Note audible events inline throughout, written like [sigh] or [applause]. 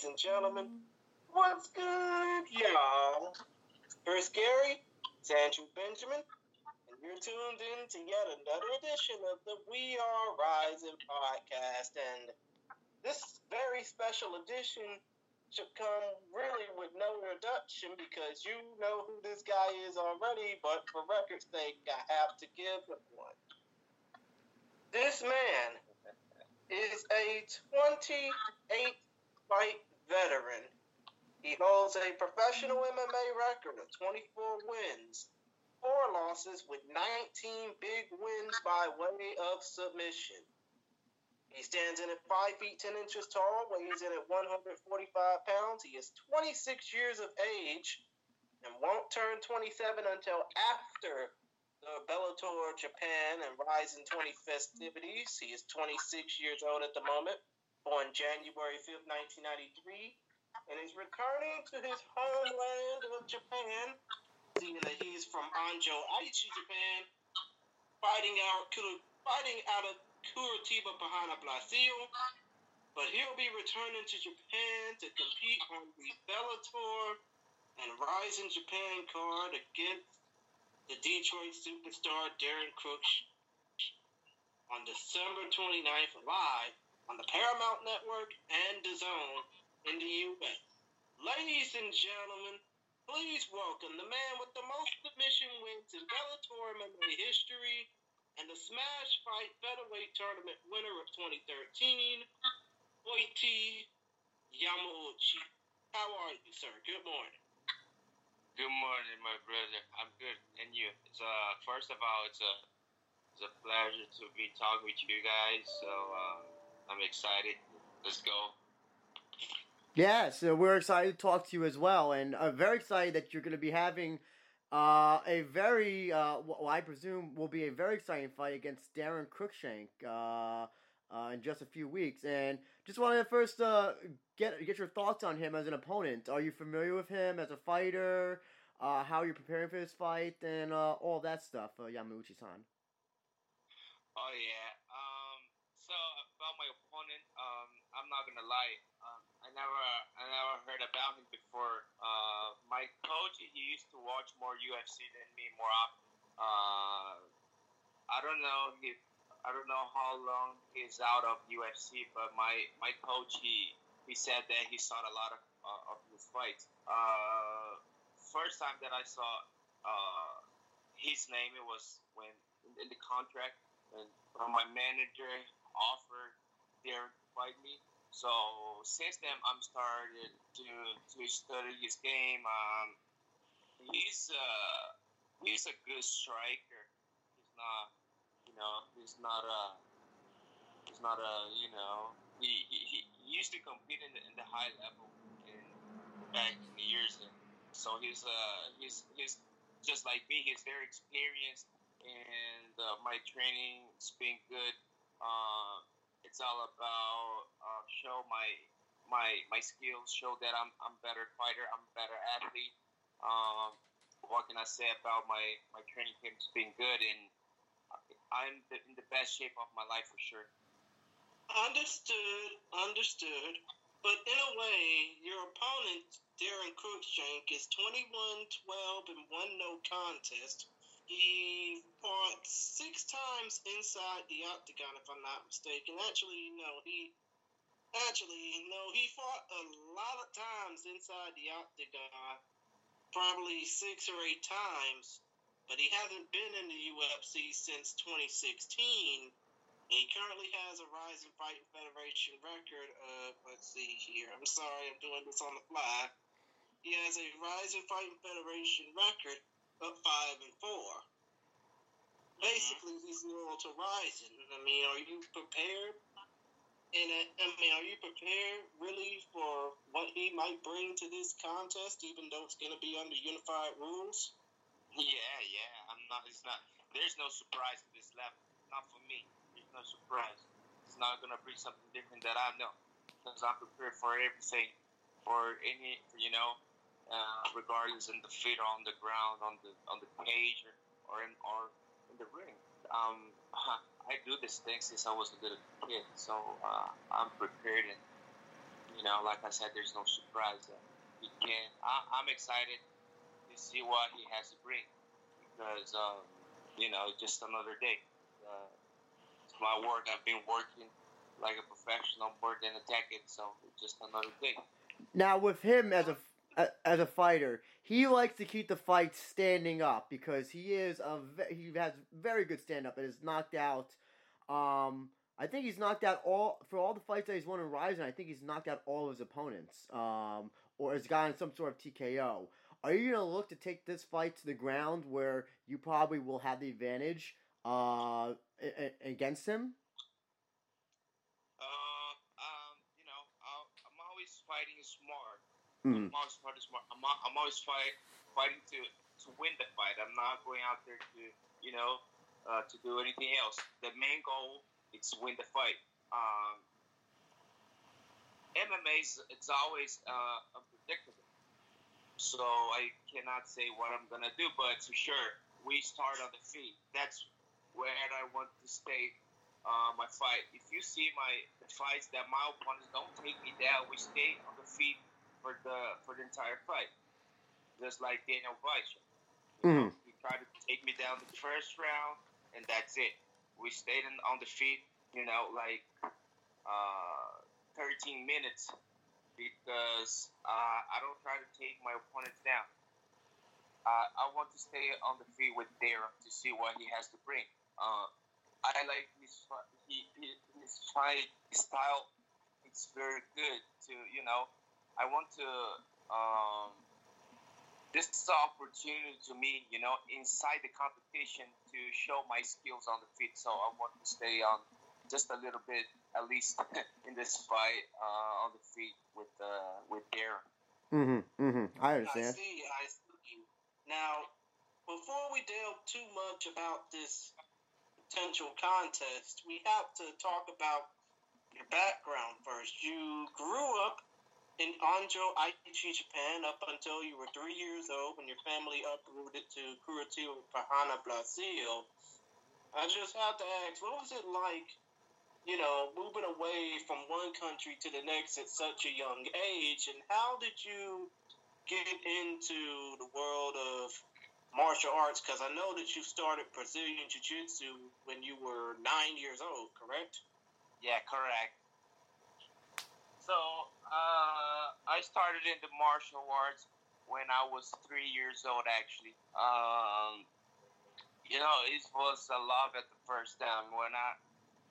Ladies and gentlemen, what's good, y'all? First, Gary, it's Andrew Benjamin, and you're tuned in to yet another edition of the We Are Rizin podcast. And this very special edition should come really with no introduction because you know who this guy is already, but for record's sake, I have to give him one. This man is a 28 fight veteran. He holds a professional MMA record of 24 wins, 4 losses, with 19 big wins by way of submission. He stands in at 5 feet 10 inches tall, weighs in at 145 pounds. He is 26 years of age and won't turn 27 until after the Bellator Japan and Rizin 20 festivities. He is 26 years old at the moment, born January 5th, 1993, and is returning to his homeland of Japan, seeing that he's from Anjo Aichi, Japan, fighting out, fighting out of Curitiba Paraná Brasil. But he'll be returning to Japan to compete on the Bellator and Rizin Japan card against the Detroit superstar Darren Crooks on December 29th live on the Paramount Network and DAZN in the U.S. Ladies and gentlemen, please welcome the man with the most submission wins in Bellator MMA history and the Smash Fight Featherweight Tournament winner of 2013, Koiti Yamauchi. How are you, sir? Good morning. Good morning, my brother. I'm good, and you? It's uh, first of all, it's a it's a pleasure to be talking with you guys. So uh, I'm excited. Let's go. Yeah, so we're excited to talk to you as well, and I'm very excited that you're going to be having uh, a very, uh, well, I presume, will be a very exciting fight against Darren Cruikshank uh, uh, in just a few weeks. And just wanted to first uh, get get your thoughts on him as an opponent. Are you familiar with him as a fighter? Uh, how you're preparing for this fight and uh, all that stuff, uh, Yamauchi-san. Oh yeah. About my opponent, um, I'm not gonna lie. Um, I never, I never heard about him before. Uh, my coach, he used to watch more UFC than me more often. Uh, I don't know if, I don't know how long he's out of UFC, but my my coach, he he said that he saw a lot of uh, of his fights. Uh, first time that I saw uh, his name, it was when in the contract, and my manager offered there to fight me. So since then, I'm started to to study his game. Um, he's uh, he's a good striker. He's not, you know, he's not a he's not a you know he, he, he used to compete in the, in the high level in back in the years, and so he's uh he's he's just like me. He's very experienced, and uh, my training's been good. Uh, it's all about uh, show my my my skills, show that I'm I'm better fighter, I'm better athlete. Um, what can I say about my my training camp's been good, and I'm in the best shape of my life for sure. Understood, understood. But in a way, your opponent, Darren Cruikshank, is 21 12 and 1 no contest. He fought six times inside the octagon, if I'm not mistaken. Actually, no, he. Actually, no, he fought a lot of times inside the octagon, probably six or eight times, but he hasn't been in the UFC since 2016 he currently has a Rizin Fighting Federation record of, let's see here, I'm sorry, I'm doing this on the fly. He has a Rizin Fighting Federation record of 5 and 4. Basically, mm-hmm. he's loyal to Rizin. I mean, are you prepared? And I mean, are you prepared really for what he might bring to this contest, even though it's going to be under unified rules? Yeah, yeah. I'm not. It's not. There's no surprise to this level. Not for me There's no surprise. It's not gonna bring something different that I know because I'm prepared for everything, for any, you know, uh, regardless in the feet or on the ground, on the on the cage, or, or in or in the ring. Um, [laughs] I do this thing since I was a little kid, so uh, I'm prepared and you know, like I said, there's no surprise. Uh, he can. I, I'm excited to see what he has to bring because um, you know, just another day. Uh, it's my work. I've been working like a professional more than a decade, so it's just another day. Now, with him as a as a fighter, he likes to keep the fight standing up because he is a he has very good stand up and is knocked out. Um, I think he's knocked out all for all the fights that he's won in Rizin. I think he's knocked out all of his opponents, um, or has gotten some sort of TKO. Are you gonna look to take this fight to the ground where you probably will have the advantage uh, against him? Uh, um, you know, i am always fighting smart. Mm-hmm. I'm always fighting smart. I'm, I'm always fight, fighting to to win the fight. I'm not going out there to you know uh, to do anything else. The main goal is win the fight. Um, MMA is it's always uh, unpredictable, so I cannot say what I'm gonna do. But for sure, we start on the feet. That's where I want to stay uh, my fight. If you see my the fights that my opponents don't take me down, we stay on the feet for the for the entire fight. Just like Daniel Weiss. Mm-hmm. He tried to take me down the first round, and that's it. We stayed in, on the feet, you know, like uh, 13 minutes because uh, I don't try to take my opponents down. Uh, I want to stay on the feet with Darren to see what he has to bring. Uh, I like his he, his fight style. It's very good to you know I want to. Um, this is an opportunity to me, you know, inside the competition to show my skills on the feet. So I want to stay on just a little bit, at least [laughs] in this fight uh, on the feet with uh, with Darren. Mm-hmm. Mm-hmm. I understand. I see. I see. Now, before we delve too much about this potential contest, we have to talk about your background first. You grew up in Anjo, Aichi, Japan, up until you were three years old when your family uprooted to Curitiba, Paraná, Brazil. I just have to ask, what was it like, you know, moving away from one country to the next at such a young age, and how did you get into the world of martial arts? Because I know that you started Brazilian Jiu Jitsu when you were nine years old, correct? Yeah, correct. So, uh, I started in the martial arts when I was three years old, actually. Um, you know, it was a love at the first time. When I,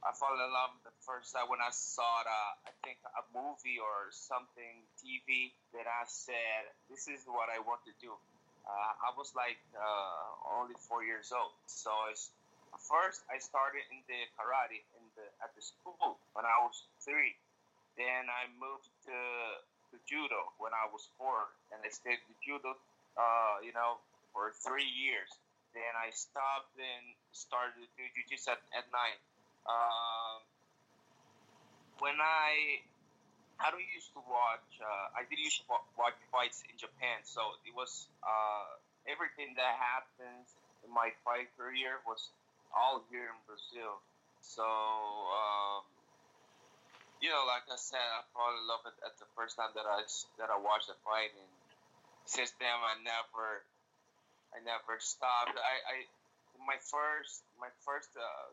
I fell in love the first time when I saw, the, I think, a movie or something, TV, that I said, this is what I want to do. Uh, I was like uh, only four years old. So first I started in the karate in the, at the school when I was three. Then I moved to, to judo when I was four, and I stayed with judo, uh, you know, for three years. Then I stopped and started to do jiu-jitsu at, at nine. Um, when I I don't used to watch. Uh, I did used to watch fights in Japan, so it was uh, everything that happens in my fight career was all here in Brazil. So um, you know, like I said, I probably love it at the first time that I that I watched the fight, and since then I never, I never stopped. I, I my first, my first, uh,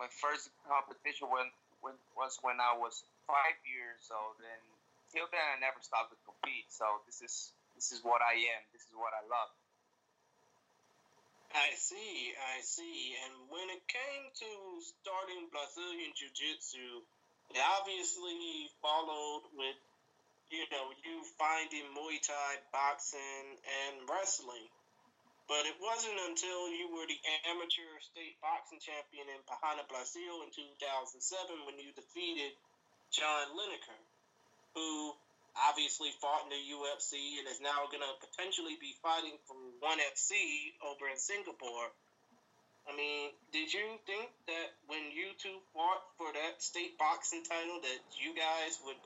my first competition when, when was when I was five years old, and till then I never stopped to compete. So this is this is what I am. This is what I love. I see, I see. And when it came to starting Brazilian Jiu Jitsu, it obviously followed with, you know, you finding Muay Thai, boxing, and wrestling. But it wasn't until you were the amateur state boxing champion in Paraná, Brazil in 2007 when you defeated John Lineker, who obviously fought in the UFC and is now going to potentially be fighting for ONE FC over in Singapore. I mean, did you think that when you two fought for that state boxing title that you guys would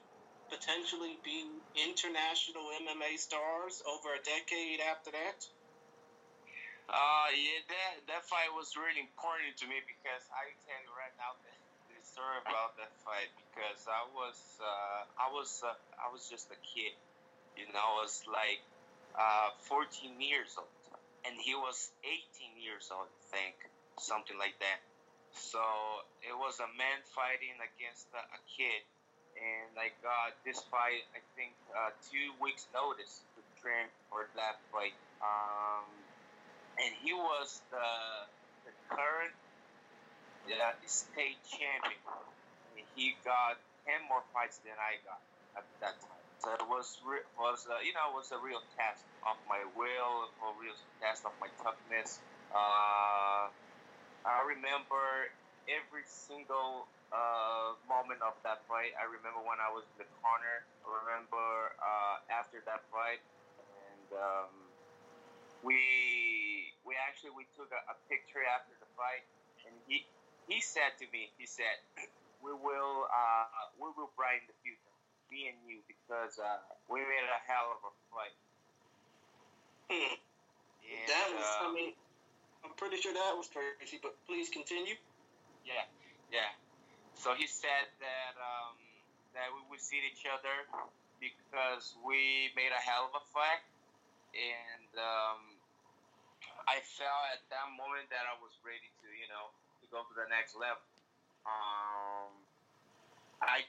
potentially be international MMA stars over a decade after that? Uh, yeah, that that fight was really important to me because I tell you right now, the, the story about that fight because I was uh, I was uh, I was just a kid, you know, I was like uh, 14 years old, and he was 18 years old, I think, something like that. So it was a man fighting against a, kid, and I got this fight I think uh, two weeks notice to train for that fight. Um, and he was the the current yeah, state champion. And he got ten more fights than I got at that time. So it was re- was uh, you know was a real test of my will, a real test of my toughness. Uh, I remember every single uh, moment of that fight. I remember when I was in the corner. I remember uh, after that fight, and um, we we actually we took a, a picture after the fight, and he he said to me, he said, [clears throat] "We will uh, we will brighten the future, me and you, because uh, we made a hell of a fight." Hmm. And, that was, I uh, mean, I'm pretty sure that was crazy, but please continue. Yeah, yeah. So he said that um, that we would see each other because we made a hell of a fight, and um, I felt at that moment that I was ready to, you know, to go to the next level. Um, I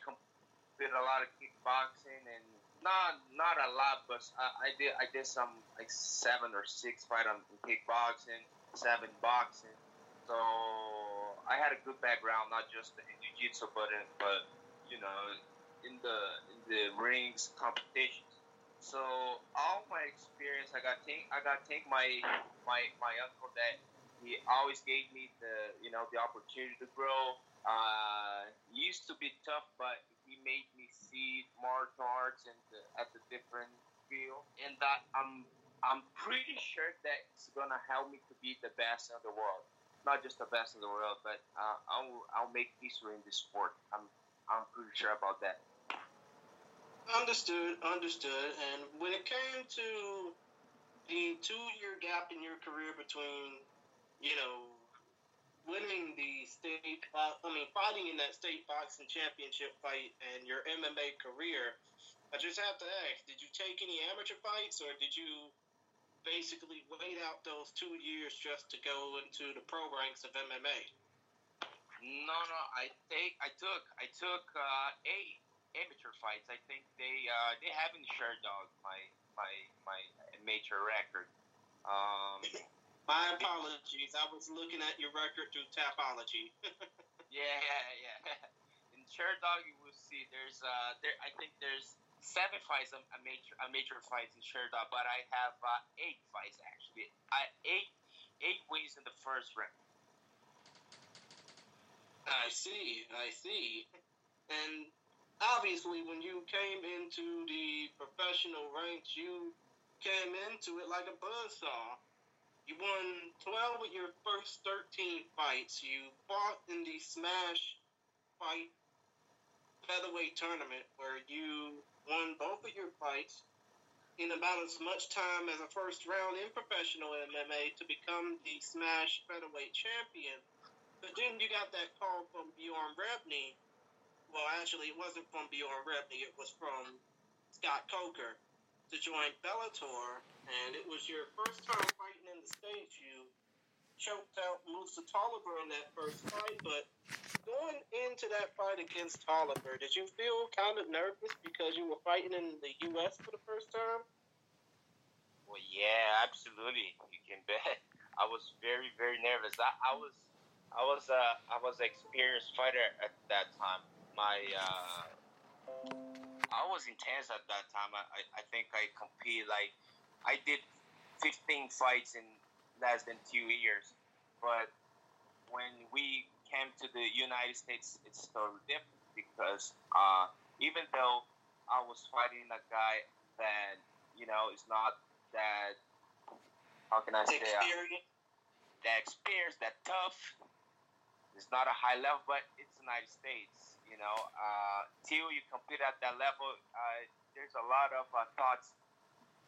did a lot of kickboxing and not not a lot, but I, I did I did some like seven or six fight on kickboxing, seven boxing. So I had a good background, not just in jiu-jitsu, but in, but you know, in the in the rings competitions. So all my experience, I got take I got take my my my uncle that he always gave me the you know the opportunity to grow. Uh, he used to be tough, but he made me see martial arts and at the different field, and that I'm I'm pretty sure that it's gonna help me to be the best in the world not just the best in the world, but uh, I'll I'll make history in this sport. I'm I'm pretty sure about that. Understood, understood. And when it came to the two-year gap in your career between, you know, winning the state, uh, I mean, fighting in that state boxing championship fight and your MMA career, I just have to ask: Did you take any amateur fights, or did you basically wait out those two years just to go into the pro ranks of MMA? No, no, I take I took I took uh, eight amateur fights. I think they uh, they haven't Sherdog my my my amateur record. Um, [laughs] My apologies. I was looking at your record through Tapology. [laughs] yeah, yeah, yeah. [laughs] In Sherdog, you will see there's uh there I think there's seven fights a, major a major fights in Sherdog, but I have uh, eight fights actually. I eight eight wins in the first round. I see, I see. And obviously, when you came into the professional ranks, you came into it like a buzzsaw. You won 12 of your first 13 fights. You fought in the Smash Fight Featherweight Tournament where you won both of your fights in about as much time as a first round in professional MMA to become the Smash Featherweight Champion. But then you got that call from Bjorn Rebney. Well, actually, it wasn't from Bjorn Rebney. It was from Scott Coker to join Bellator, and it was your first time fighting in the States. You choked out Musa Tolliver in that first fight, but going into that fight against Tolliver, did you feel kind of nervous because you were fighting in the U.S. for the first time? Well, yeah, absolutely. You can bet. [laughs] I was very, very nervous. I, I was, I was, uh, I was an experienced fighter at that time. My, uh, I was intense at that time. I, I, I think I competed like, I did 15 fights in less than two years. But when we came to the United States, it's totally different because uh, even though I was fighting a guy that you know is not that how can I say uh, Experience. that experience, that tough. It's not a high level, but it's United States. You know, uh, till you compete at that level, uh, there's a lot of uh, thoughts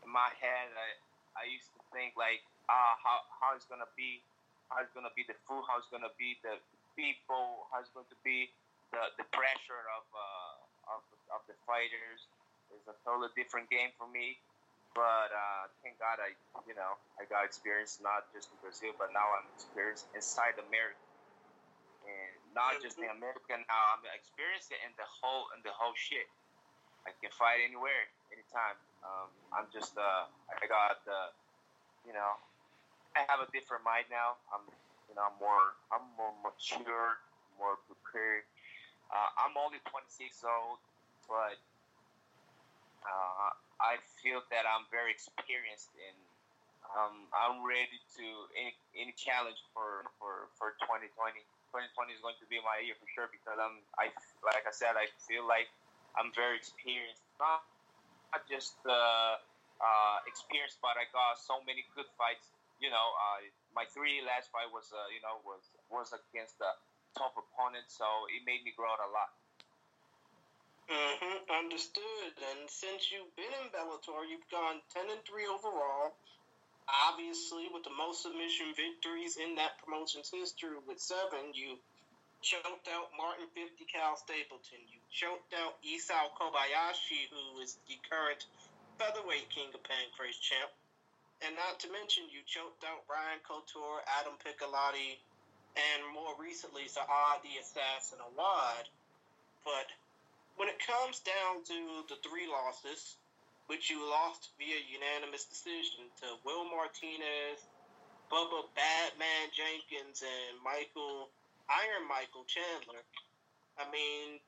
in my head. I, I used to think like, ah, how how it's gonna be, how it's gonna be the food, how it's gonna be the people, how it's going to be the the pressure of uh, of of the fighters It's a totally different game for me. But uh, thank God I you know I got experience not just in Brazil, but now I'm experienced inside America, and not just in America. Now I'm experiencing in the whole in the whole shit. I can fight anywhere, anytime. Um, I'm just uh, I got uh, you know I have a different mind now. I'm you know I'm more I'm more mature, more prepared. Uh, I'm only 26 years old, but uh, I feel that I'm very experienced in. Um, I'm ready to any any challenge for, for, for 2020. 2020 is going to be my year for sure because I'm I like I said I feel like I'm very experienced. Not, not just uh, uh, experienced, but I got so many good fights. You know, uh, my three last fight was uh, you know was was against a tough opponent, so it made me grow out a lot. Mm-hmm, understood. And since you've been in Bellator, you've gone ten and three overall. Obviously, with the most submission victories in that promotion's history, with seven, you choked out Martin 50 Cal Stapleton. You choked out Isao Kobayashi, who is the current featherweight king of Pancrase champ. And not to mention, you choked out Ryan Couture, Adam Piccolotti, and more recently, Saad the Assassin Awad. But when it comes down to the three losses, which you lost via unanimous decision to Will Martinez, Bubba Badman Jenkins, and Michael Iron Michael Chandler. I mean,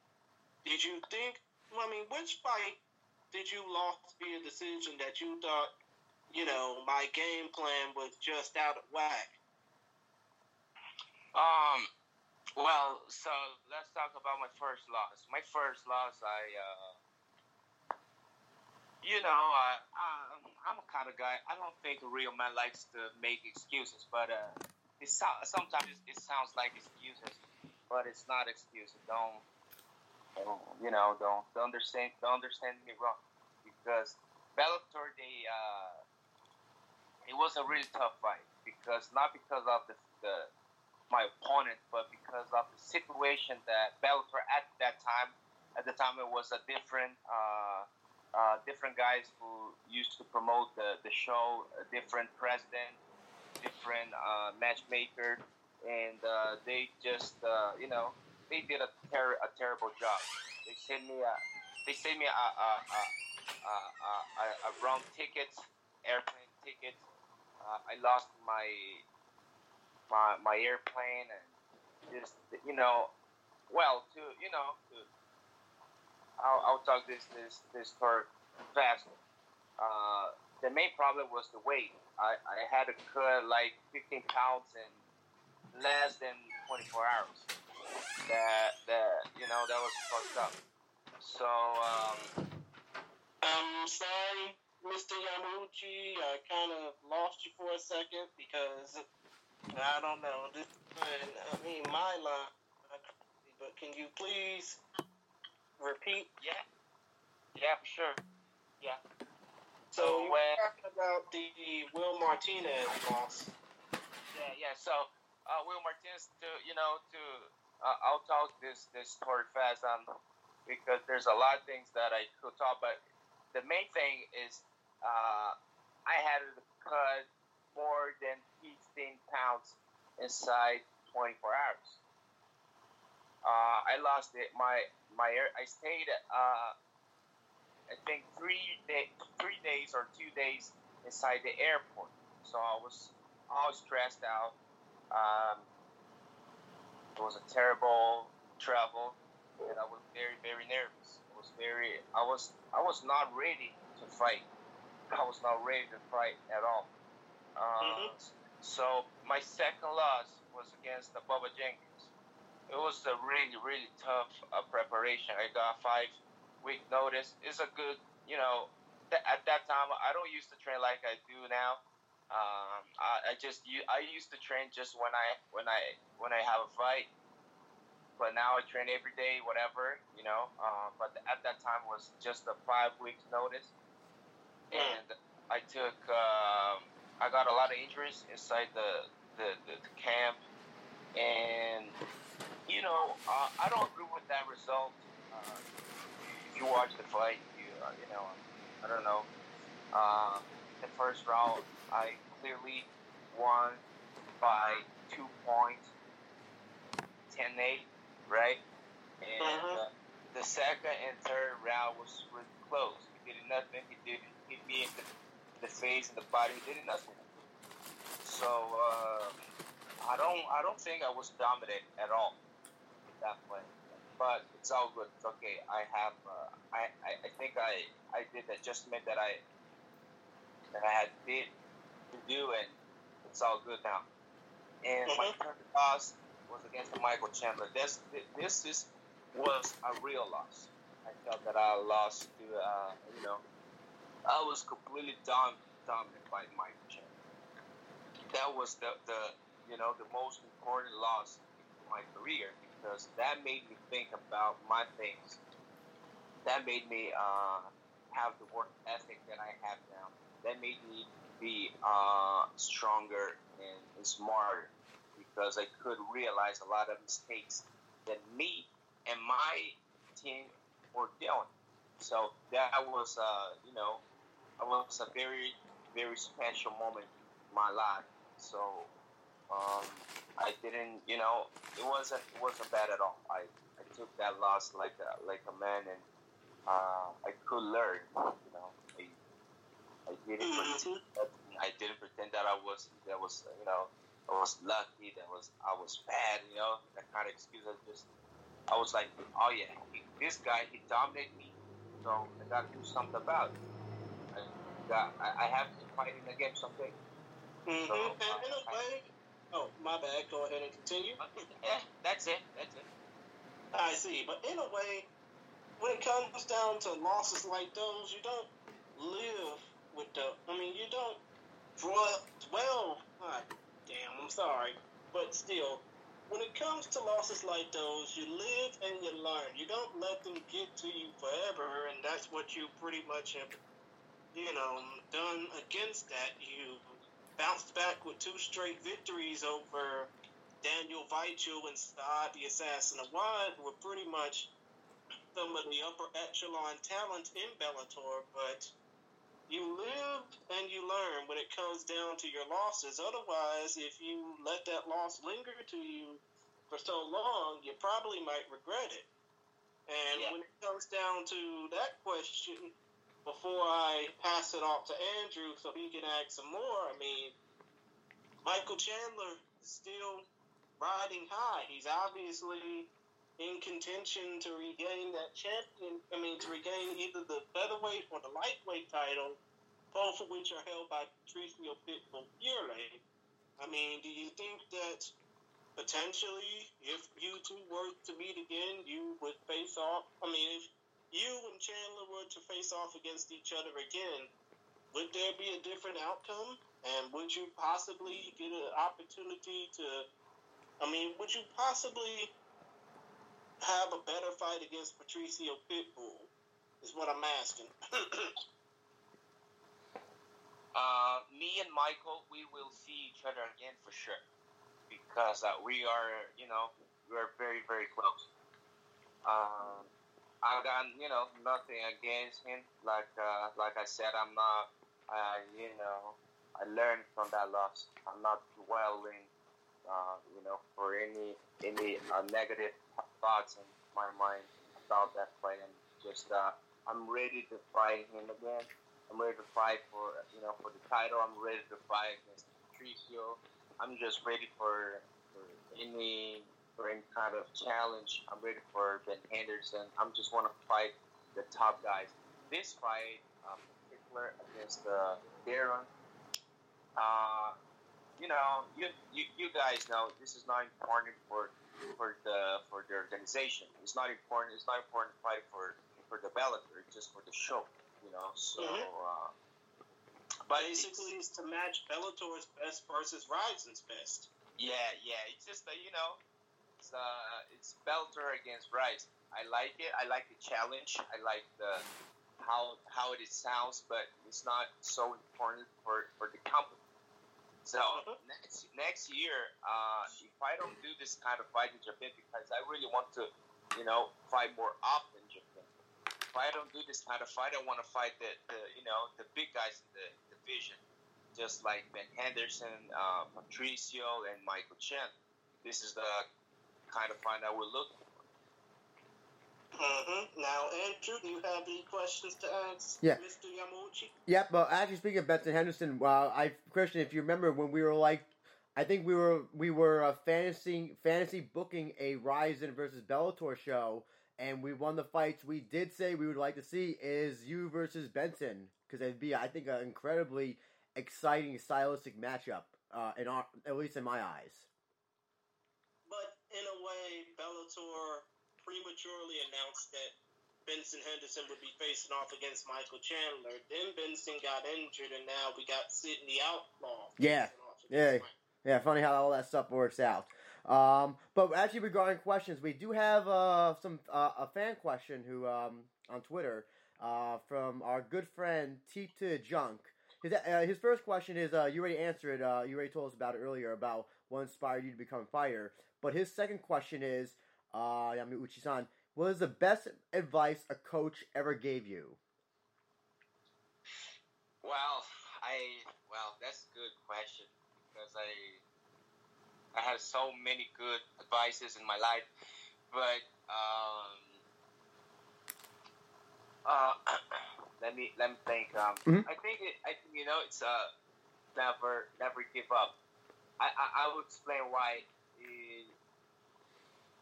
did you think? I mean, which fight did you lost via decision that you thought, you know, my game plan was just out of whack? Um, well, so let's talk about my first loss. My first loss, I, uh, you know, I, I'm a kind of guy. I don't think a real man likes to make excuses, but uh, it so, sometimes it, it sounds like excuses, but it's not excuses. Don't, don't you know? Don't don't understand. Don't understand me wrong, because Bellator, they, uh, it was a really tough fight because not because of the the my opponent, but because of the situation that Bellator at that time, at the time it was a different, uh, uh, different guys who used to promote the, the show, a different president, different uh, matchmaker, and uh, they just, uh, you know, they did a, ter- a terrible job. They sent me a, they sent me a, a, a, a, a, a wrong ticket, airplane ticket. Uh, I lost my my my airplane and just you know, well to you know to, I'll, I'll talk this this this part fast. Uh, the main problem was the weight. I, I had to cut like 15 pounds in less than 24 hours. That that you know that was fucked up. So um, I'm sorry, Mr. Yamauchi. I kind of lost you for a second because I don't know. This, I mean, my line. But can you please repeat? Yeah. Yeah, for sure. Yeah. So, you when, talking about the Will Martinez loss. Yeah, yeah. So uh, Will Martinez, to you know, to uh, I'll talk this this story fast, um, because there's a lot of things that I could talk, but the main thing is uh, I had to cut more than 15 pounds inside 24 hours. Uh, I lost it. My my I stayed. Uh, I think three day, three days or two days inside the airport. So I was all stressed out. Um, it was a terrible travel, and I was very very nervous. I was very. I was I was not ready to fight. I was not ready to fight at all. Uh, mm-hmm. So my second loss was against the Bubba Jenkins. It was a really really tough uh, preparation. I got five week notice. It's a good, you know, th- at that time I don't used to train like I do now. Um, I, I just I used to train just when I when I when I have a fight. But now I train every day, whatever, you know. Um, but at that time was just a five weeks notice. And I took. Um, I got a lot of injuries inside the, the, the, the camp, and you know, uh, I don't agree with that result. Uh, if you watch the fight, you uh, you know, I don't know. Uh, the first round, I clearly won by two points, 10-8, right? And Mhm. uh, the second and third round was really close. He did nothing. He didn't hit me in the, the face and the body. He did nothing. So uh, I don't I don't think I was dominant at all that play. But it's all good. It's okay. I have uh, I, I I think I I did the adjustment that I that I had did to do, and it's all good now. And my Mhm. third loss was against Michael Chandler. This this is was a real loss. I felt that I lost to uh, you know I was completely dom- dominated by Michael Chandler. That was the, the you know the most important loss in my career because that made me think about my things. That made me uh, have the work ethic that I have now. That made me be uh, stronger and, and smarter because I could realize a lot of mistakes that me and my team were doing. So that was, uh, you know, it was a very, very special moment in my life. So um, I didn't, you know, it wasn't, it wasn't bad at all. I, I took that loss like a, like a man, and uh, I could learn. You know, I, I didn't pretend. Mhm. I didn't pretend that I was, that was, you know, I was lucky. That was, I was bad. You know, that kind of excuse. I just, I was like, oh yeah, he, this guy, he dominated me. So I got to do something about it. I I, I have to fight him again someday. Mhm. So, And in a way, oh my bad. Go ahead and continue. Yeah, [laughs] that's it. That's it. I see, but in a way, when it comes down to losses like those, you don't live with the. I mean, you don't dwell. dwell ah, damn, I'm sorry, but still, when it comes to losses like those, you live and you learn. You don't let them get to you forever, and that's what you pretty much have, you know, done against that. You bounced back with two straight victories over Daniel Vigil and Saad the Assassin of Wine were pretty much some of the upper echelon talent in Bellator, but you live and you learn when it comes down to your losses. Otherwise, if you let that loss linger to you for so long, you probably might regret it. And Yeah. when it comes down to that question, before I pass it off to Andrew so he can add some more, I mean, Michael Chandler is still riding high. He's obviously in contention to regain that champion. I mean, to regain either the featherweight or the lightweight title, both of which are held by Patricio Pitbull Freire. I mean, do you think that potentially, if you two were to meet again, you would face off? I mean, if you and Chandler were to face off against each other again, would there be a different outcome? And would you possibly get an opportunity to? I mean, would you possibly have a better fight against Patricio Pitbull? Is what I'm asking. [clears throat] Uh, me and Michael, we will see each other again for sure, because uh, we are, you know, we are very, very close. Um, I got, you know, nothing against him. Like, uh, like I said, I'm not, uh, you know, I learned from that loss. I'm not dwelling, uh, you know, for any any uh, negative thoughts in my mind about that fight. And just, uh, I'm ready to fight him again. I'm ready to fight for you know for the title. I'm ready to fight against Patricio. I'm just ready for, for any for any kind of challenge. I'm ready for Ben Henderson. I'm just want to fight the top guys. This fight, um, particular against uh, Darren. Uh, you know, you, you you guys know this is not important for for the for the organization. It's not important. It's not important to fight for for the Bellator. Just for the show you know. So, Mhm. uh, but Basically, it's- it's to match Bellator's best versus Rizin's best. yeah, yeah. It's just that you know, it's uh, it's Bellator against Rice. I like it. I like the challenge. I like the how how it sounds, but it's not so important for for the company. So [laughs] next next year, uh, if I don't do this kind of fight in Japan, because I really want to, you know, fight more often in Japan. If I don't do this kind of fight, I want to fight the, the you know the big guys in the division, just like Ben Henderson, uh, Patricio, and Michael Chen. This is the kind of fight I would look for. Mm-hmm. Now, Andrew, do you have any questions to ask Yeah. Mr. Yamauchi? Yep, but actually speaking of Benson Henderson, well, I Christian, if you remember when we were like, I think we were we were uh, fantasy fantasy booking a Rizin versus Bellator show, and we won the fights. We did say we would like to see is you versus Benson because it'd be I think an incredibly exciting stylistic matchup, uh, in our, at least in my eyes. In a way, Bellator prematurely announced that Benson Henderson would be facing off against Michael Chandler. Then Benson got injured, and now we got Sidney Outlaw. Yeah. facing off against Yeah. Yeah, funny how all that stuff works out. Um, but actually, regarding questions, we do have uh, some uh, a fan question who um, on Twitter uh, from our good friend Tita Junk. His, uh, his first question is uh, you already answered. Uh, you already told us about it earlier about what inspired you to become a fighter. But his second question is, uh, Yamauchi-san, what is the best advice a coach ever gave you? Well, I well, that's a good question because I I have so many good advices in my life, but um, uh, [coughs] let me let me think. Um, Mhm. I think it, I think you know it's uh never never give up. I I, I will explain why it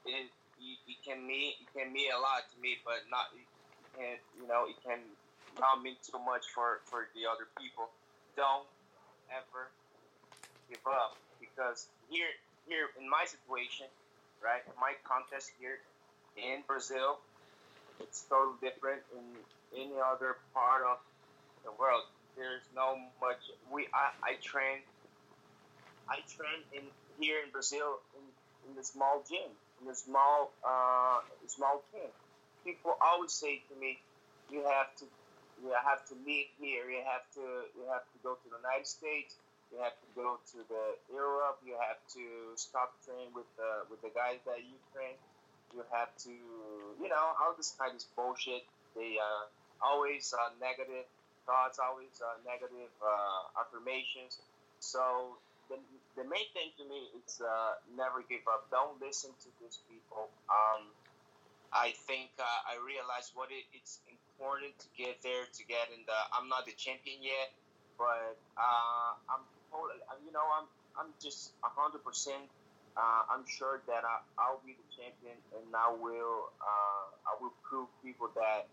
it, it, can mean it can mean a lot to me, but not it can you know it can not mean too much for for the other people. Don't ever give up because here here in my situation, right, my contest here in Brazil, it's totally different in any other part of the world. There's no much we I, I train I train in here in Brazil in, in the small gym, in the small uh small gym. People always say to me, you have to you have to live here, you have to you have to go to the United States, you have to go to the Europe, you have to stop training with the with the guys that you train. You have to you know, all this kind of bullshit. They uh always uh, negative thoughts, always uh, negative uh, affirmations. So the, the main thing to me is uh, never give up. Don't listen to these people. Um, I think uh, I realized what it, it's important to get there to get in the. I'm not the champion yet, but uh, I'm totally. You know, I'm I'm just hundred percent. Uh, I'm sure that I, I'll be the champion, and I will. Uh, I will prove people that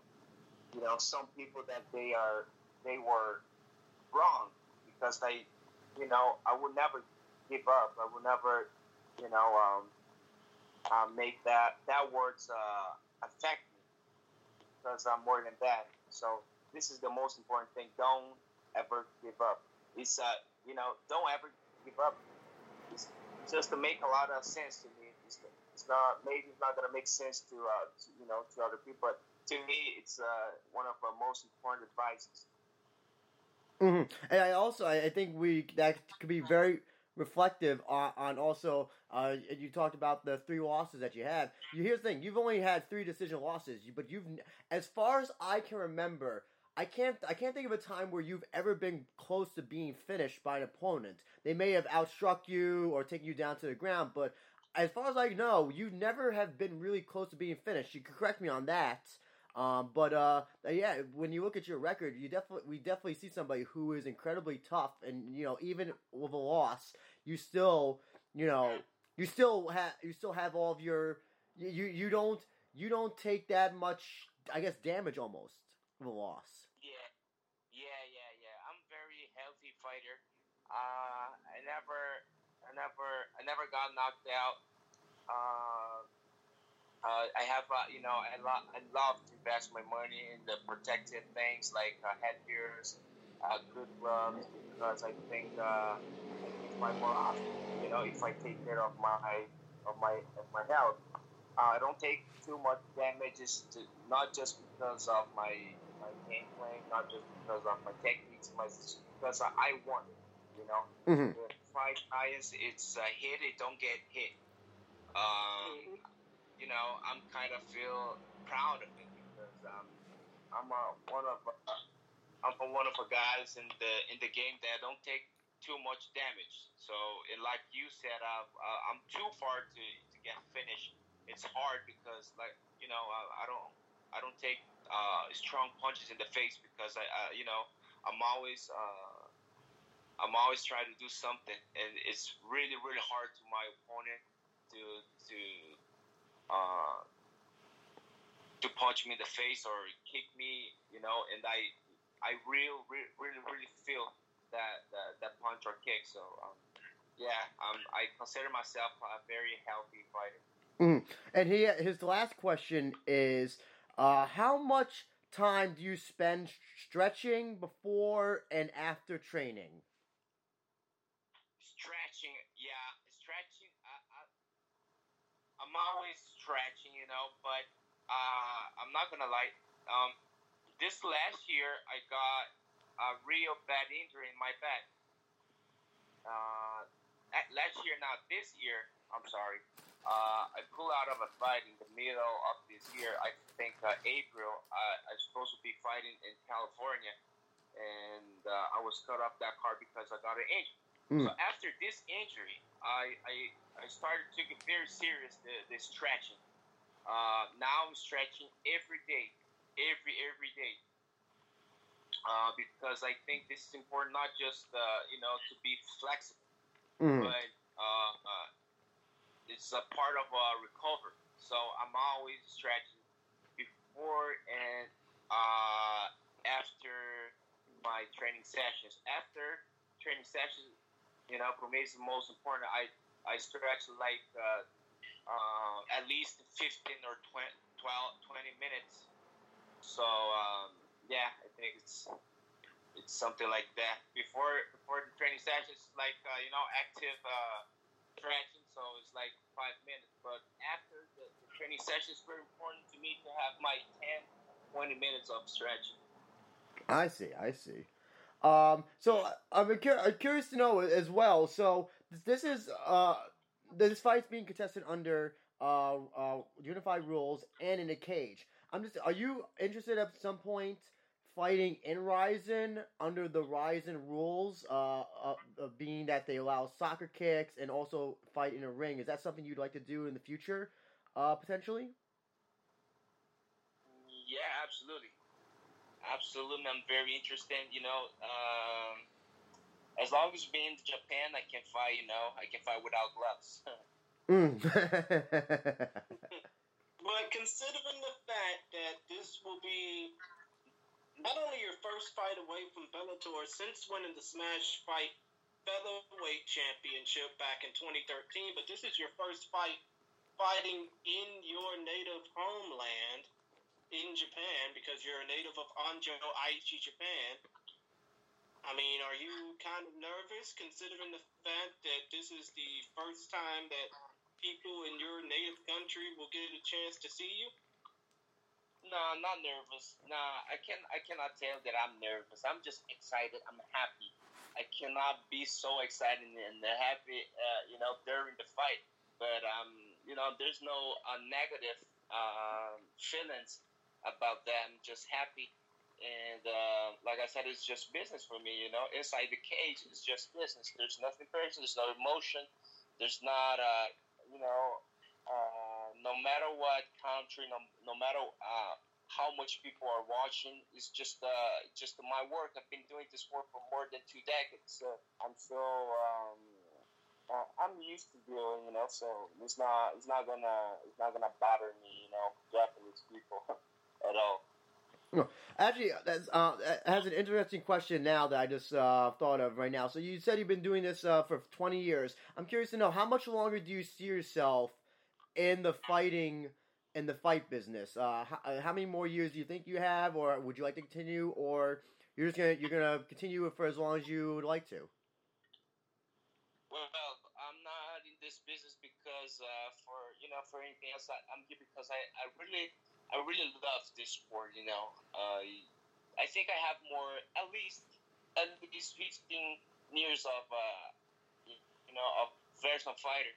you know some people that they are they were wrong because they you know I will never give up. I will never you know um, uh, make that that words uh, affect me because I'm more than that. So this is the most important thing. Don't ever give up. It's uh you know don't ever give up. It's just to make a lot of sense to me. It's, it's not maybe it's not gonna make sense to, uh, to you know to other people, but to me it's uh, one of the most important advices. Hmm And I also I I think we that could be very reflective on, on also uh, you talked about the three losses that you had. You here's the thing: you've only had three decision losses, but you've as far as I can remember. I can't. I can't think of a time where you've ever been close to being finished by an opponent. They may have outstruck you or taken you down to the ground, but as far as I know, you never have been really close to being finished. You can correct me on that. Um, but uh, yeah, when you look at your record, you definitely we definitely see somebody who is incredibly tough, and you know even with a loss, you still you know you still have you still have all of your you you, don't you don't take that much I guess damage almost of a loss. Yeah, yeah, yeah, yeah. I'm very healthy fighter. Uh, I never, I never, I never got knocked out. Uh, uh, I have, uh, you know, I, lo- I love to invest my money in the protective things like uh, headgears, uh, good gloves, because I think uh, I can more options. You know, if I take care of my of my of my health, uh, I don't take too much damages. To, not just because of my my game plan, not just because of my techniques, my because I, I want it. You You know, Mhm. the fight science, it's uh, hit it, don't get hit. Um, you know, I'm kind of feel proud of it because um, I'm uh, one of uh, I'm one of the guys in the in the game that don't take too much damage. So, and like you said, uh, uh, I'm too far to, to get finished. It's hard because, like you know, I, I don't I don't take uh, strong punches in the face because I, uh, you know I'm always uh, I'm always trying to do something, and it's really really hard to my opponent to to uh, to punch me in the face or kick me, you know, and I I really really really, really feel that, that that punch or kick. So um, yeah, um, I consider myself a very healthy fighter. And he his last question is, uh, how much time do you spend stretching before and after training? Stretching, yeah, stretching. I, I, I'm always stretching, you know, but uh, I'm not gonna lie. Um, this last year, I got a real bad injury in my back. Uh, last year, not this year. I'm sorry. Uh, I pulled out of a fight in the middle of this year. I think uh, April. Uh, I was supposed to be fighting in California, and uh, I was cut off that card because I got an injury. Mm. So after this injury, I, I I started to get very serious the, the stretching. Uh, now I'm stretching every day, every every day. Uh, because I think this is important, not just uh, you know to be flexible, Mm. but uh, uh, it's a part of uh, recovery. So I'm always stretching before and uh, after my training sessions. After training sessions, you know, for me it's the most important. I I stretch like uh, uh, at least 15 or 20, 12, 20 minutes. So um, yeah, I think it's it's something like that. Before before the training sessions, like uh, you know, active uh, stretching. So it's like five minutes. But after the, the training session, it's very important to me to have my 10, 20 minutes of stretching. I see. I see. Um, so I'm, I'm curious to know as well. So this is uh, this fight's being contested under uh, uh, unified rules and in a cage. I'm just. Are you interested at some point fighting in Rizin under the Rizin rules? Uh, uh, being that they allow soccer kicks and also fight in a ring. Is that something you'd like to do in the future, uh, potentially? Yeah, absolutely. Absolutely. I'm very interested. You know, um, as long as being in Japan, I can fight, you know, I can fight without gloves. Mm. [laughs] But considering the fact that this will be not only your first fight away from Bellator since winning the Smash Fight Featherweight Championship back in 2013, but this is your first fight fighting in your native homeland in Japan because you're a native of Anjo, Aichi, Japan. I mean, are you kind of nervous considering the fact that this is the first time that people in your native country will get a chance to see you? No, I'm not nervous. Nah, I can I cannot tell that I'm nervous. I'm just excited. I'm happy. I cannot be so excited and happy, uh, you know, during the fight. But um, you know, there's no uh, negative um feelings about that. I'm just happy, and uh, like I said, it's just business for me. You know, inside the cage, it's just business. There's nothing personal. There's no emotion. There's not, uh, you know, uh, no matter what country, no, no matter uh, how much people are watching, it's just uh, just my work. I've been doing this work for more than two decades, so I'm so um, uh, I'm used to dealing, you know. So it's not it's not gonna it's not gonna bother me, you know, Japanese people [laughs] at all. Actually, that's, uh, has an interesting question now that I just uh, thought of right now. So you said you've been doing this uh, for 20 years. I'm curious to know how much longer do you see yourself in the fighting in the fight business? Uh, how, uh, how many more years do you think you have, or would you like to continue, or you're just gonna you're gonna continue for as long as you would like to? Well, I'm not in this business because uh, for you know for anything else. I, I'm here because I, I really I really love this sport. You know, uh, I think I have more at least at least 15 years of uh, you know of veteran fighter.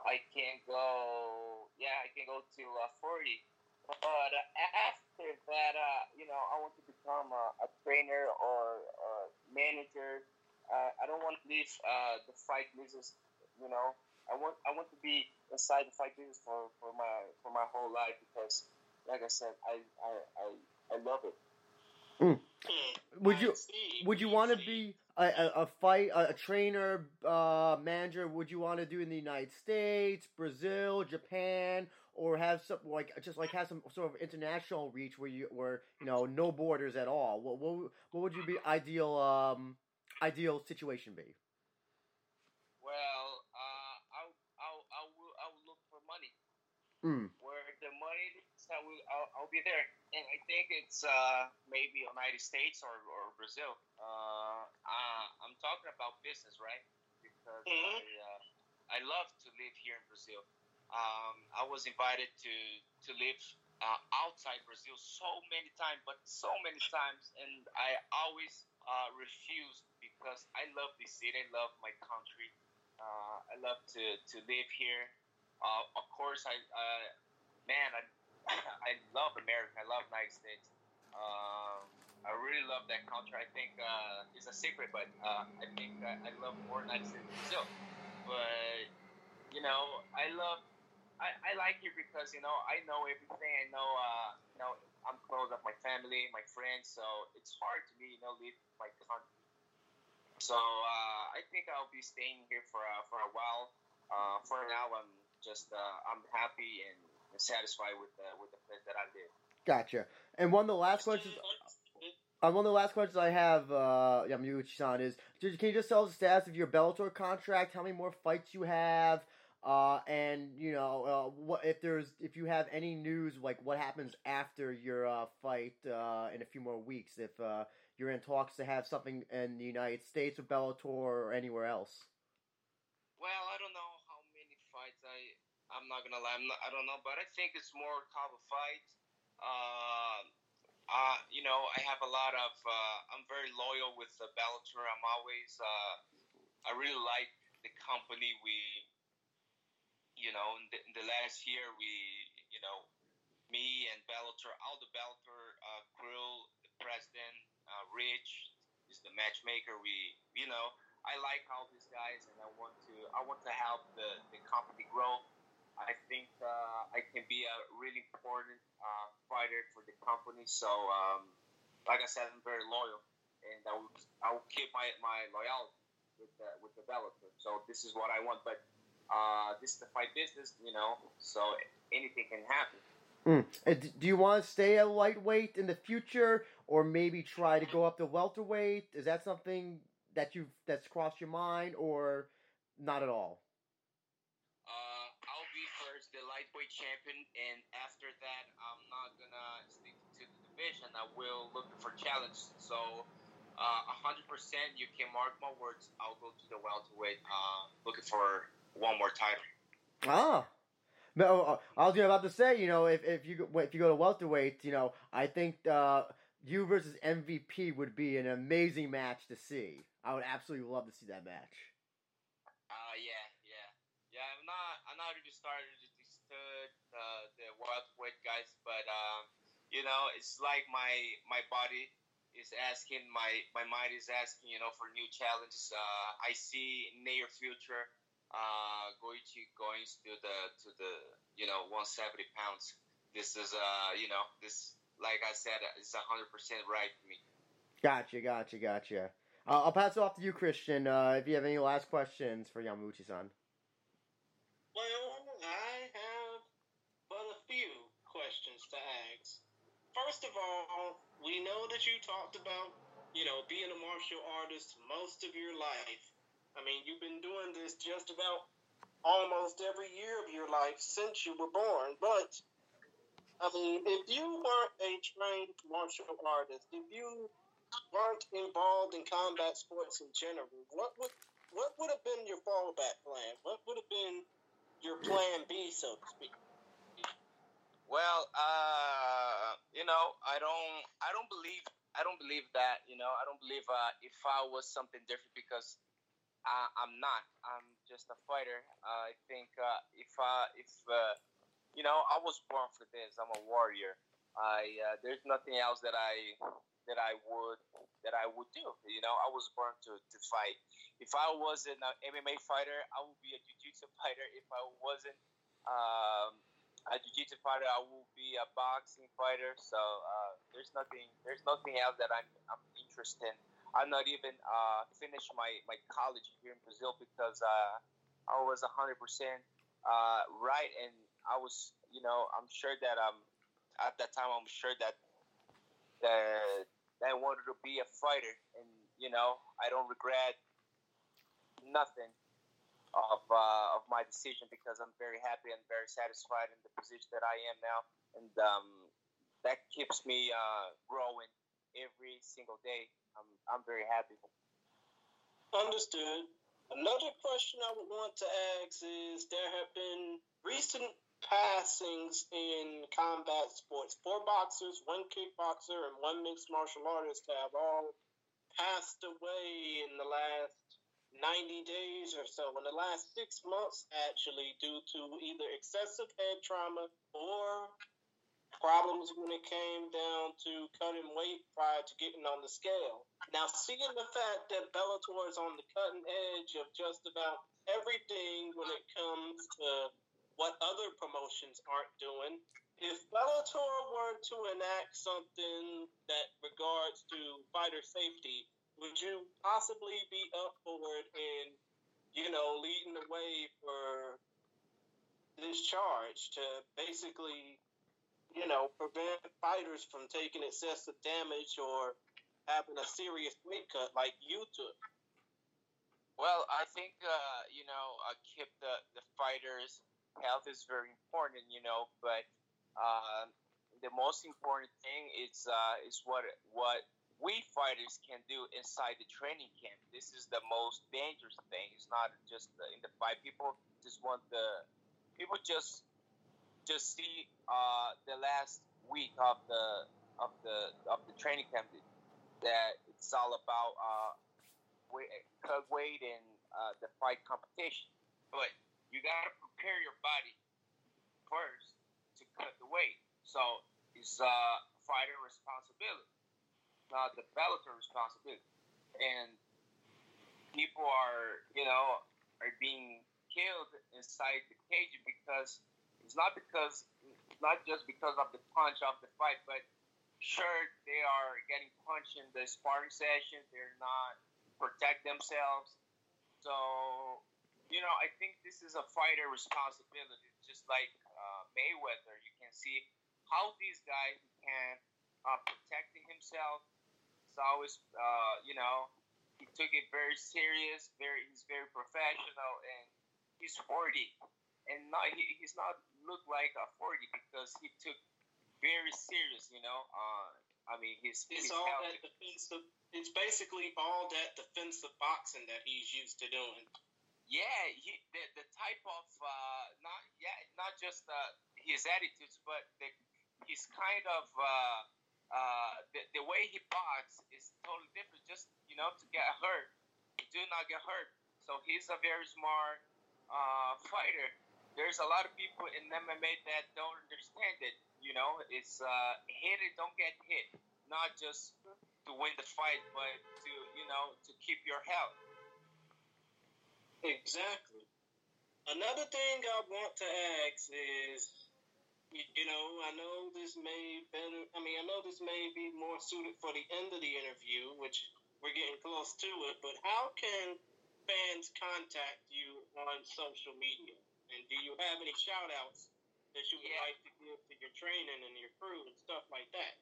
I can go, yeah, I can go to uh, 40. But uh, after that, uh, you know, I want to become a, a trainer or, or manager. Uh, I don't want to leave uh, the fight business. You know, I want I want to be inside the fight business for, for my for my whole life because, like I said, I I, I, I love it. Mm. Would you would you want to be a, a, a fight a, a trainer uh, manager? Would you want to do in the United States, Brazil, Japan, or have some like just like have some sort of international reach where you where you know no borders at all? What what, what would you be ideal um ideal situation be? Well, uh, I'll, I'll, I will I will look for money. Mm. Where the money is, I will I'll, I'll be there. And I think it's uh, maybe United States or, or Brazil. Uh, uh, I'm talking about business, right? Because Mhm. I, uh, I love to live here in Brazil. Um, I was invited to to live uh, outside Brazil so many times, but so many times, and I always uh, refused because I love this city, I love my country, uh, I love to, to live here. Uh, of course, I uh, man, I [laughs] I love America. I love United States. Um, I really love that country. I think uh, it's a secret, but uh, I think I, I love more United States Brazil. But you know, I love. I, I like here because you know I know everything. I know uh, you know I'm close with my family, my friends. So it's hard to me, you know, leave my country. So uh, I think I'll be staying here for uh, for a while. Uh, for now, I'm just uh, I'm happy and satisfied with the with the place that I did. Gotcha. And one of the last questions. Uh, one of the last questions I have, uh, Yamauchi-san, is can you just tell us the status of your Bellator contract? How many more fights you have? Uh, and you know, uh, what if there's if you have any news like what happens after your uh, fight uh, in a few more weeks? If uh, you're in talks to have something in the United States with Bellator or anywhere else? Well, I don't know how many fights I. I'm not gonna lie. I'm not, I don't know, but I think it's more top of fight. Uh, uh, you know, I have a lot of. Uh, I'm very loyal with the Bellator. I'm always. Uh, I really like the company. We, you know, in the, in the last year, we, you know, me and Bellator, all the Bellator uh, crew, the president, uh, Rich is the matchmaker. We, you know, I like all these guys, and I want to I want to help the, the company grow. I think uh, I can be a really important uh, fighter for the company. So, um, like I said, I'm very loyal, and I will I will keep my, my loyalty with the, with the Bellator. So this is what I want, but uh, this is the fight business, you know. So anything can happen. Mm. Do you want to stay a lightweight in the future, or maybe try to go up to welterweight? Is that something that you that's crossed your mind, or not at all? Uh, I'll be first the lightweight champion, and after that, I'm not gonna stick to the division. I will look for challenge. So, uh, hundred percent, you can mark my words. I'll go to the welterweight, uh, looking for one more title. Ah. No, uh, I was about to say, you know, if, if you go- if you go to welterweight, you know, I think uh, you versus MVP would be an amazing match to see. I would absolutely love to see that match. Uh, yeah, yeah, yeah. I'm not, I'm not really started to disturb uh, the welterweight guys, but um, you know, it's like my my body is asking, my my mind is asking, you know, for new challenges. Uh, I see near future, uh, Goiti going to the to the you know 170 pounds. This is uh, you know, this like I said, it's hundred percent right for me. Gotcha, gotcha, gotcha. Uh, I'll pass it off to you, Christian. Uh, if you have any last questions for Yamauchi-san. Well, I have but a few questions to ask. First of all, we know that you talked about, you know, being a martial artist most of your life. I mean, you've been doing this just about almost every year of your life since you were born. But, I mean, if you weren't a trained martial artist, if you weren't involved in combat sports in general, what would what would have been your fallback plan? What would have been your plan B, so to speak? Well, uh, you know, I don't, I don't believe, I don't believe that. You know, I don't believe uh, if I was something different because I, I'm not. I'm just a fighter. Uh, I think uh, if I, if uh, you know, I was born for this. I'm a warrior. I uh, there's nothing else that I that I would that I would do. You know, I was born to, to fight. If I wasn't an MMA fighter, I would be a jiu-jitsu [laughs] fighter. If I wasn't um, a jiu-jitsu fighter, I will be a boxing fighter. So uh, there's nothing there's nothing else that I'm I'm interested in. I'm not even uh, finished my, my college here in Brazil because uh, I was 100% uh, right, and I was, you know, I'm sure that um, at that time I'm sure that that I wanted to be a fighter, and you know, I don't regret nothing of uh, of my decision because I'm very happy and very satisfied in the position that I am now, and um, that keeps me uh, growing every single day. I'm I'm very happy. Understood. Another question I would want to ask is there have been recent passings in combat sports. Four boxers, one kickboxer, and one mixed martial artist have all passed away in the last 90 days or so, in the last six months, actually, due to either excessive head trauma or problems when it came down to cutting weight prior to getting on the scale. Now, seeing the fact that Bellator is on the cutting edge of just about everything when it comes to what other promotions aren't doing, if Bellator were to enact something that regards to fighter safety, would you possibly be up for it in, you know, leading the way for this charge to basically you know, prevent fighters from taking excessive damage or having a serious weight cut like you took? Well, I think uh, you know, uh, keep the the fighters' health is very important, you know, but uh, the most important thing is uh, is what what we fighters can do inside the training camp. This is the most dangerous thing. It's not just in the fight. People just want the people just just see uh, the last week of the of the of the training camp that it's all about uh, cut weight and uh, the fight competition. But you gotta prepare your body first to cut the weight. So it's a uh, fighter responsibility, not the Bellator responsibility. And people are, you know, are being killed inside the cage because it's not because, not just because of the punch of the fight, but sure they are getting punched in the sparring session. They're not protect themselves. So, you know, I think this is a fighter responsibility. Just like uh, Mayweather, you can see how these guys can uh, protecting himself. It's always, uh, you know, he took it very serious. Very, he's very professional, and he's 40 and not he, he's not looked like a 40 because he took very serious, you know. Uh, I mean, his it's all health. that defensive. It's basically all that defensive boxing that he's used to doing. Yeah, he, the the type of uh, not yeah not just uh, his attitudes, but the, his kind of uh, uh, the, the way he boxes is totally different. Just you know to get hurt, do not get hurt. So he's a very smart uh, fighter there's a lot of people in MMA that don't understand it. You know, it's uh, hit it, don't get hit. Not just to win the fight, but to you know to keep your health. Exactly. Another thing I want to ask is, you know, I know this may better. I mean, I know this may be more suited for the end of the interview, which we're getting close to it. But how can fans contact you on social media? And do you have any shout outs that you would yeah. like to give to your training and your crew and stuff like that?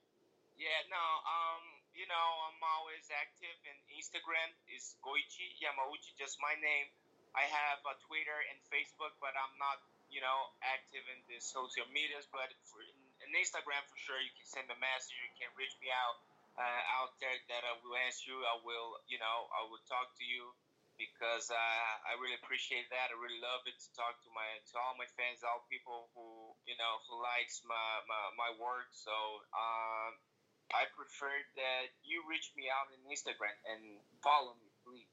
Yeah, no, um, you know, I'm always active in Instagram is Goiti Yamauchi, just my name. I have a Twitter and Facebook, but I'm not, you know, active in the social medias. But for, in, in Instagram, for sure, you can send a message. You can reach me out uh, out there that I will answer you. I will, you know, I will talk to you because uh, I really appreciate that. I really love it to talk to my to all my fans, all people who you know who likes my my, my work. So um, I prefer that you reach me out on Instagram and follow me, please.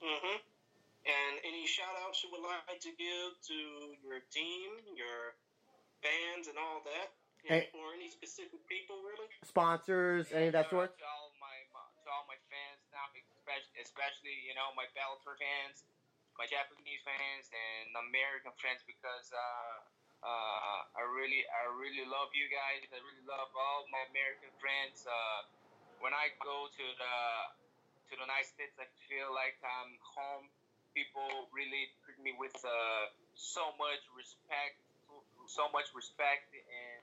Mm-hmm. And any shout outs you would like to give to your team, your fans, and all that? Hey. Or any specific people, really? Sponsors, any of that sort? To all my to all my fans now, especially, especially you know my Bellator fans, my Japanese fans, and American fans because uh, uh, I really I really love you guys. I really love all my American friends. Uh, when I go to the to the United States, I feel like I'm home. People really treat me with uh, so much respect, so much respect and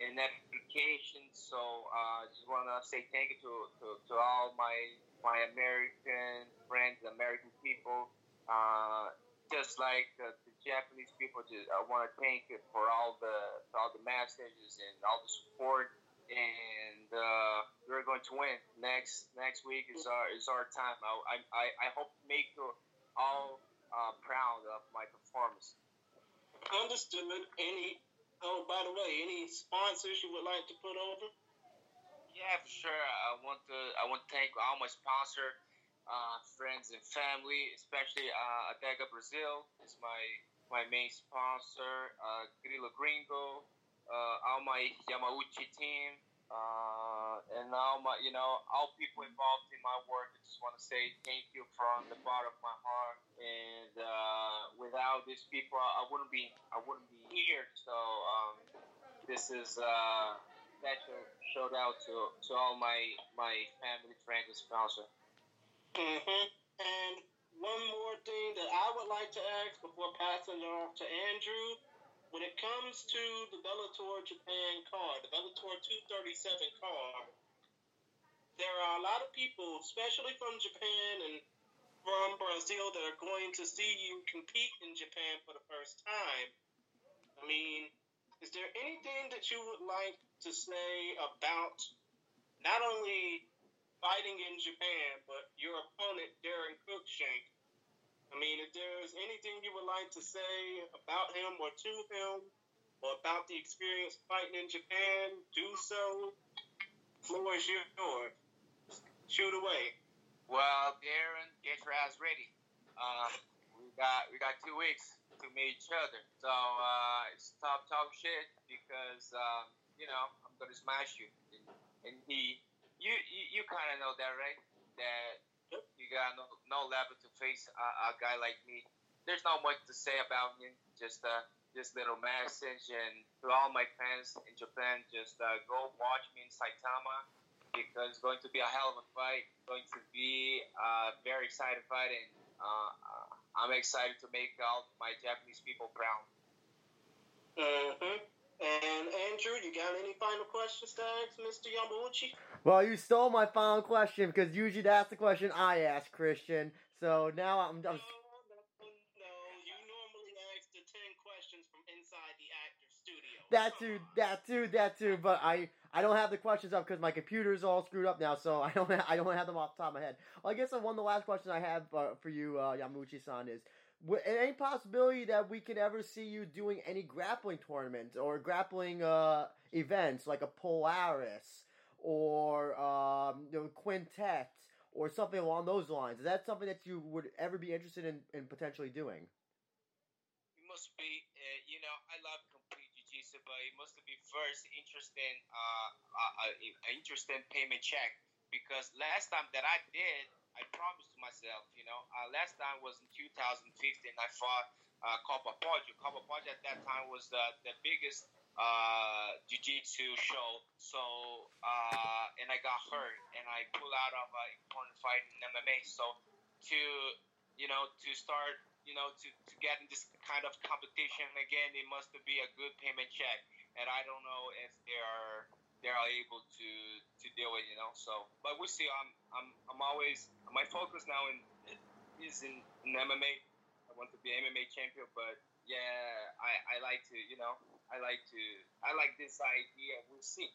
and application. So I uh, just want to say thank you to, to, to all my my American friends, American people. Uh, just like the, the Japanese people, just I want to thank you for all the for all the messages and all the support. And uh, we're going to win next next week is our is our time. I I, I hope to make you all uh, proud of my performance. Understood. Any Oh, by the way, any sponsors you would like to put over? Yeah, for sure. I want to I want to thank all my sponsor, uh, friends and family, especially uh, Adega Brazil is my my main sponsor. Uh, Grilo Gringo, uh, all my Yamauchi team, uh, and all my you know all people involved in my work. I just want to say thank you from the bottom of my heart. And uh, without these people, I wouldn't be I wouldn't be here. So um, this is uh, special shout out to, to all my my family, friends, and sponsor. Mm-hmm. And one more thing that I would like to ask before passing it off to Andrew. When it comes to the Bellator Japan card, the Bellator 237 card, there are a lot of people, especially from Japan and from Brazil, that are going to see you compete in Japan for the first time. I mean, is there anything that you would like to say about not only fighting in Japan, but your opponent, Darren Cruikshank? I mean, if there's anything you would like to say about him or to him, or about the experience fighting in Japan, do so. Floor is yours. Shoot away. Well, Darren, get your ass ready. Uh, we got we got two weeks to meet each other. So uh, stop talking shit because um, you know I'm gonna smash you. And, and he, you you, you kind of know that, right? That you got no, no level to face a, a, guy like me. There's not much to say about him. Just uh, this little message, and to all my fans in Japan, just uh, go watch me in Saitama because it's going to be a hell of a fight. It's going to be a very exciting fight, and uh, I'm excited to make all my Japanese people proud. Mm-hmm. And Andrew, you got any final questions to ask Mr. Yamauchi? Well, you stole my final question because usually that's the question I ask, Christian. So now I'm. I'm... No, no, no. You normally ask the ten questions from inside the actor's studio. That too, that too, that too. But I, I don't have the questions up because my computer's all screwed up now, so [laughs] I don't, I don't have them off the top of my head. Well, I guess one of the last questions I have uh, for you, uh, Yamauchi-san, is any possibility that we could ever see you doing any grappling tournaments or grappling uh, events like a Polaris or um, you know, quintet or something along those lines? Is that something that you would ever be interested in, in potentially doing? It must be, uh, you know, I love complete jiu-jitsu, but it must be first interesting, uh, uh, uh, interesting payment check because last time that I did, I promised to myself, you know, uh, last time was in 2015. I fought uh, Copa Podio. Copa Podio at that time was the, the biggest uh, jiu-jitsu show. So, uh, and I got hurt, and I pulled out of an important fight in MMA. So, to, you know, to start, you know, to, to get in this kind of competition again, it must be a good payment check. And I don't know if they are they are able to to do it, you know. So, but we'll see. I'm I'm I'm always my focus now in is in, in MMA. I want to be MMA champion, but yeah, I I like to you know I like to I like this idea. We'll see.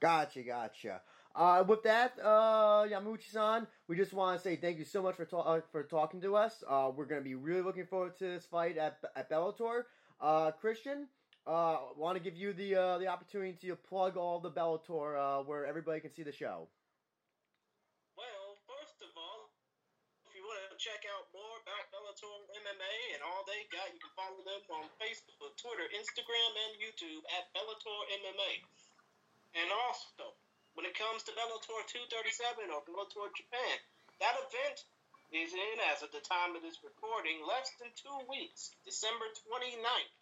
Gotcha, gotcha. Uh, with that, uh, Yamauchi-san, we just want to say thank you so much for ta- uh, for talking to us. Uh, we're going to be really looking forward to this fight at at Bellator. Uh, Christian, uh, want to give you the uh, the opportunity to plug all the Bellator uh, where everybody can see the show. Well, first of all, check out more about Bellator MMA and all they got, you can follow them on Facebook, Twitter, Instagram, and YouTube at Bellator MMA. And also, when it comes to Bellator 237 or Bellator Japan, that event is in, as of the time of this recording, less than two weeks, December 29th.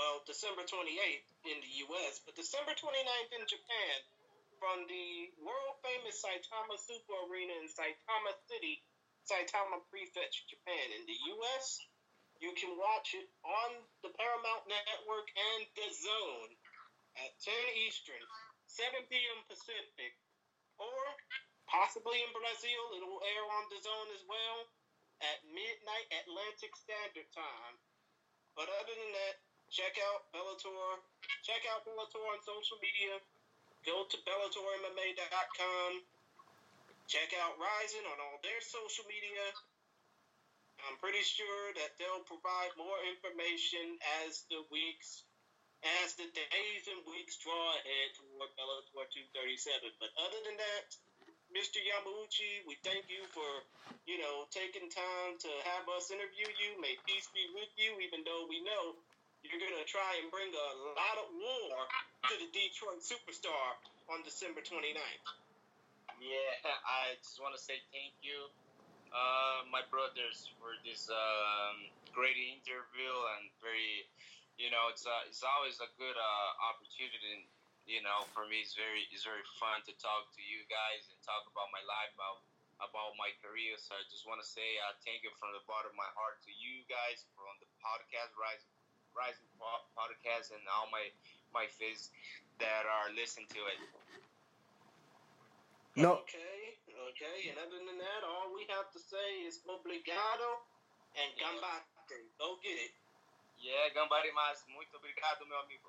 Well, December 28th in the U.S., but December 29th in Japan from the world famous Saitama Super Arena in Saitama City, Saitama Prefecture, Japan. In the U.S., you can watch it on the Paramount Network and DAZN at 10 Eastern, 7 p.m. Pacific, or possibly in Brazil, it will air on DAZN as well at midnight Atlantic Standard Time. But other than that, check out Bellator. Check out Bellator on social media. Go to BellatorMMA.com. Check out Rizin on all their social media. I'm pretty sure that they'll provide more information as the weeks, as the days and weeks draw ahead toward Bellator 237. But other than that, Mr. Yamauchi, we thank you for, you know, taking time to have us interview you. May peace be with you, even though we know you're going to try and bring a lot of war to the Detroit superstar on December 29th. Yeah, [laughs] I just want to say thank you, uh, my brothers, for this um, great interview and very, you know, it's uh, it's always a good uh, opportunity. You know, for me, it's very it's very fun to talk to you guys and talk about my life, about about my career. So I just want to say uh, thank you from the bottom of my heart to you guys from the podcast Rising Rising podcast and all my my fans that are listening to it. No. Okay, okay. And other than that, all we have to say is obrigado and gambate. Go get it. Yeah, gambare mais. Muito obrigado, meu amigo.